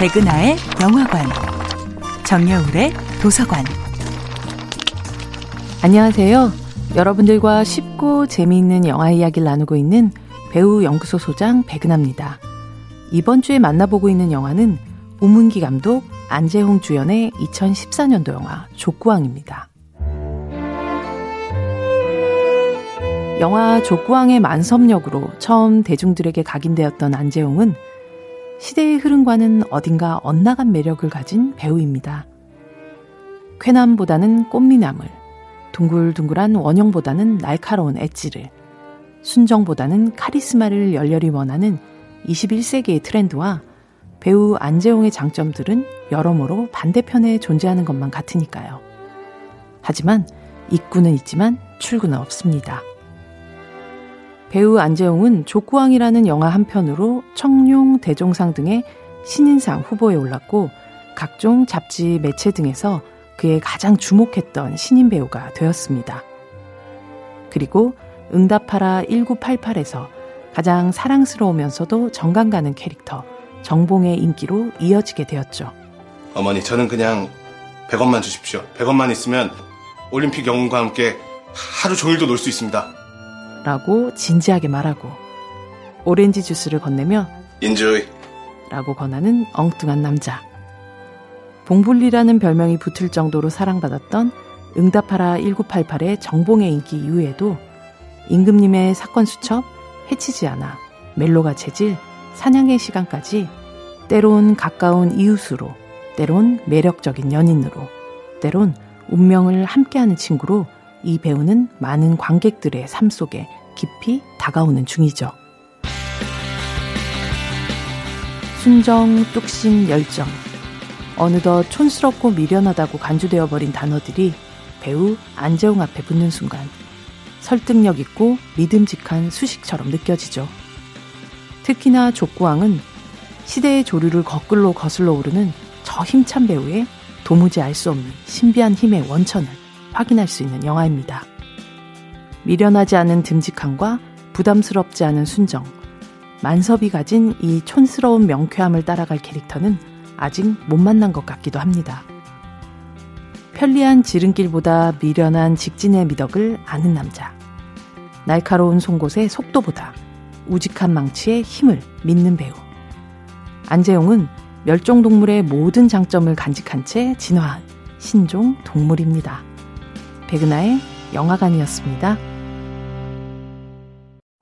백은하의 영화관, 정여울의 도서관. 안녕하세요. 여러분들과 쉽고 재미있는 영화 이야기를 나누고 있는 배우 연구소 소장 백은하입니다. 이번 주에 만나보고 있는 영화는 우문기 감독, 안재홍 주연의 2014년도 영화 족구왕입니다. 영화 족구왕의 만섭력으로 처음 대중들에게 각인되었던 안재홍은 시대의 흐름과는 어딘가 엇나간 매력을 가진 배우입니다. 쾌남보다는 꽃미남을, 둥글둥글한 원형보다는 날카로운 엣지를, 순정보다는 카리스마를 열렬히 원하는 21세기의 트렌드와 배우 안재홍의 장점들은 여러모로 반대편에 존재하는 것만 같으니까요. 하지만 입구는 있지만 출구는 없습니다. 배우 안재홍은 족구왕이라는 영화 한 편으로 청룡, 대종상 등의 신인상 후보에 올랐고 각종 잡지, 매체 등에서 그의 가장 주목했던 신인 배우가 되었습니다. 그리고 응답하라 1988에서 가장 사랑스러우면서도 정감 가는 캐릭터 정봉의 인기로 이어지게 되었죠. 어머니, 저는 그냥 100원만 주십시오. 100원만 있으면 올림픽 영웅과 함께 하루 종일도 놀 수 있습니다. 라고 진지하게 말하고 오렌지 주스를 건네며 enjoy 라고 권하는 엉뚱한 남자. 봉블리라는 별명이 붙을 정도로 사랑받았던 응답하라 1988의 정봉의 인기 이후에도 임금님의 사건 수첩, 해치지 않아, 멜로가 체질, 사냥의 시간까지 때론 가까운 이웃으로, 때론 매력적인 연인으로, 때론 운명을 함께하는 친구로 이 배우는 많은 관객들의 삶 속에 깊이 다가오는 중이죠. 순정, 뚝심, 열정. 어느덧 촌스럽고 미련하다고 간주되어 버린 단어들이 배우 안재홍 앞에 붙는 순간 설득력 있고 믿음직한 수식처럼 느껴지죠. 특히나 족구왕은 시대의 조류를 거꾸로 거슬러 오르는 저 힘찬 배우의 도무지 알 수 없는 신비한 힘의 원천을 확인할 수 있는 영화입니다. 미련하지 않은 듬직함과 부담스럽지 않은 순정, 만섭이 가진 이 촌스러운 명쾌함을 따라갈 캐릭터는 아직 못 만난 것 같기도 합니다. 편리한 지름길보다 미련한 직진의 미덕을 아는 남자. 날카로운 송곳의 속도보다 우직한 망치의 힘을 믿는 배우. 안재용은 멸종동물의 모든 장점을 간직한 채 진화한 신종 동물입니다. 백은하의 영화관이었습니다.